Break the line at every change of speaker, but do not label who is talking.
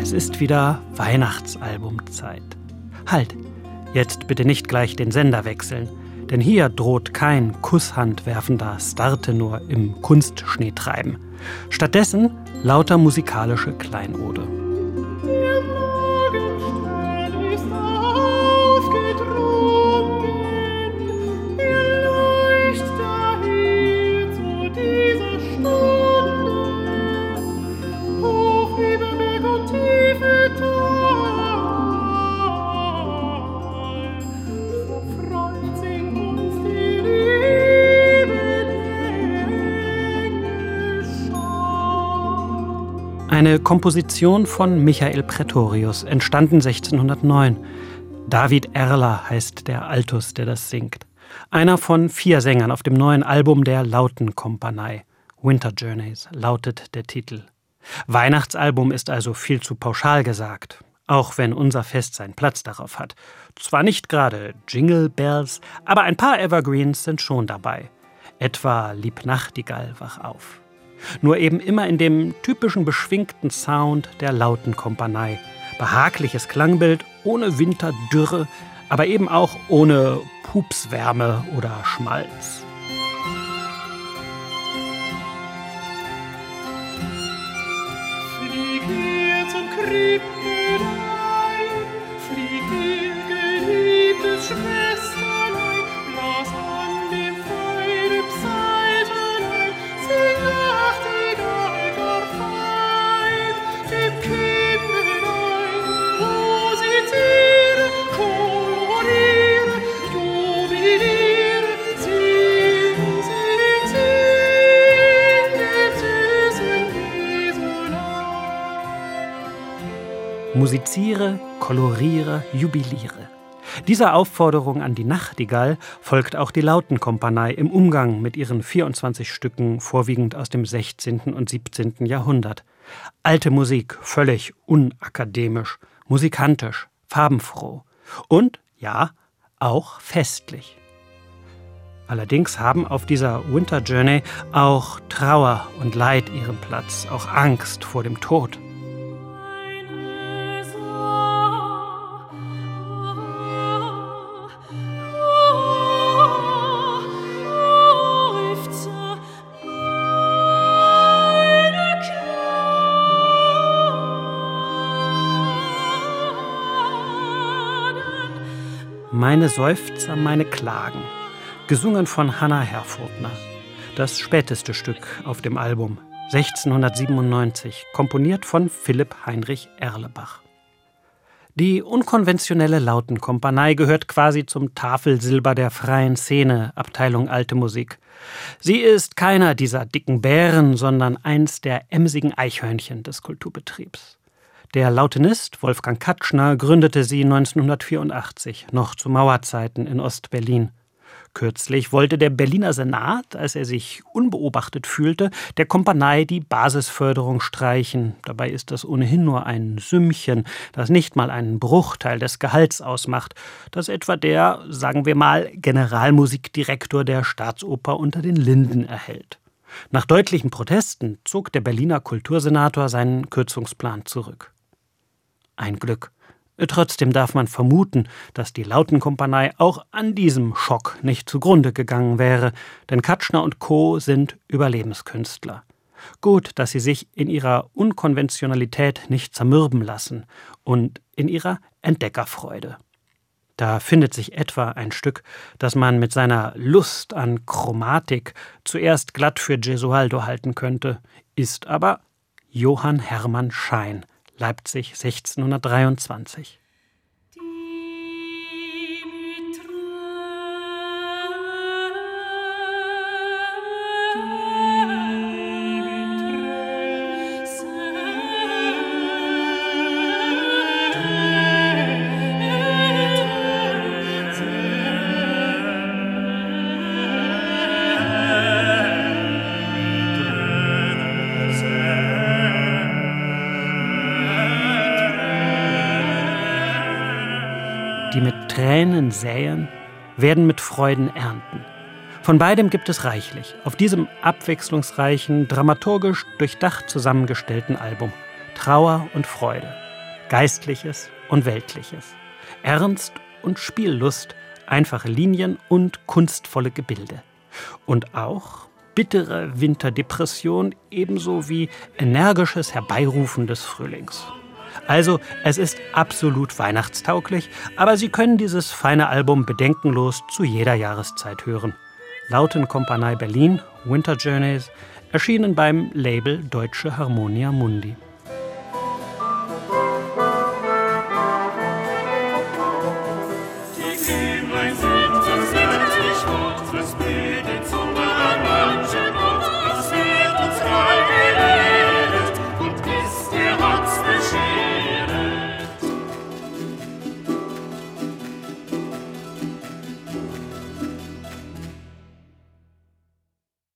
Es ist wieder Weihnachtsalbumzeit. Halt, jetzt bitte nicht gleich den Sender wechseln, denn hier droht kein kusshandwerfender Starte nur im Kunstschneetreiben. Stattdessen lauter musikalische Kleinode. Eine Komposition von Michael Pretorius, entstanden 1609. David Erler heißt der Altus, der das singt. Einer von vier Sängern auf dem neuen Album der Lautenkompanie. Winter Journeys lautet der Titel. Weihnachtsalbum ist also viel zu pauschal gesagt, auch wenn unser Fest seinen Platz darauf hat. Zwar nicht gerade Jingle Bells, aber ein paar Evergreens sind schon dabei. Etwa Lieb Nachtigall wach auf nur eben immer in dem typischen beschwingten Sound der lauten Kompanie. Behagliches Klangbild ohne Winterdürre, aber eben auch ohne Pupswärme oder Schmalz.
Musiziere, koloriere, jubiliere.
Dieser Aufforderung an die Nachtigall folgt auch die Lautenkompanie im Umgang mit ihren 24 Stücken, vorwiegend aus dem 16. und 17. Jahrhundert. Alte Musik, völlig unakademisch, musikantisch, farbenfroh und, ja, auch festlich. Allerdings haben auf dieser Winter Journey auch Trauer und Leid ihren Platz, auch Angst vor dem Tod. Meine Seufzer, meine Klagen. Gesungen von Hannah Herfurtner. Das späteste Stück auf dem Album. 1697, komponiert von Philipp Heinrich Erlebach. Die unkonventionelle Lautenkompanie gehört quasi zum Tafelsilber der freien Szene, Abteilung Alte Musik. Sie ist keiner dieser dicken Bären, sondern eins der emsigen Eichhörnchen des Kulturbetriebs. Der Lautenist Wolfgang Katschner gründete sie 1984, noch zu Mauerzeiten in Ostberlin. Kürzlich wollte der Berliner Senat, als er sich unbeobachtet fühlte, der Kompanie die Basisförderung streichen. Dabei ist das ohnehin nur ein Sümmchen, das nicht mal einen Bruchteil des Gehalts ausmacht, das etwa der, sagen wir mal, Generalmusikdirektor der Staatsoper unter den Linden erhält. Nach deutlichen Protesten zog der Berliner Kultursenator seinen Kürzungsplan zurück. Ein Glück. Trotzdem darf man vermuten, dass die Lautenkompanie auch an diesem Schock nicht zugrunde gegangen wäre, denn Katschner und Co. sind Überlebenskünstler. Gut, dass sie sich in ihrer Unkonventionalität nicht zermürben lassen und in ihrer Entdeckerfreude. Da findet sich etwa ein Stück, das man mit seiner Lust an Chromatik zuerst glatt für Gesualdo halten könnte, ist aber Johann Hermann Schein, Leipzig 1623. Die mit Tränen säen, werden mit Freuden ernten. Von beidem gibt es reichlich auf diesem abwechslungsreichen, dramaturgisch durchdacht zusammengestellten Album. Trauer und Freude, Geistliches und Weltliches, Ernst und Spiellust, einfache Linien und kunstvolle Gebilde. Und auch bittere Winterdepression ebenso wie energisches Herbeirufen des Frühlings. Also, es ist absolut weihnachtstauglich, aber Sie können dieses feine Album bedenkenlos zu jeder Jahreszeit hören. Lautenkompanie Berlin, Winter Journeys, erschienen beim Label Deutsche Harmonia Mundi.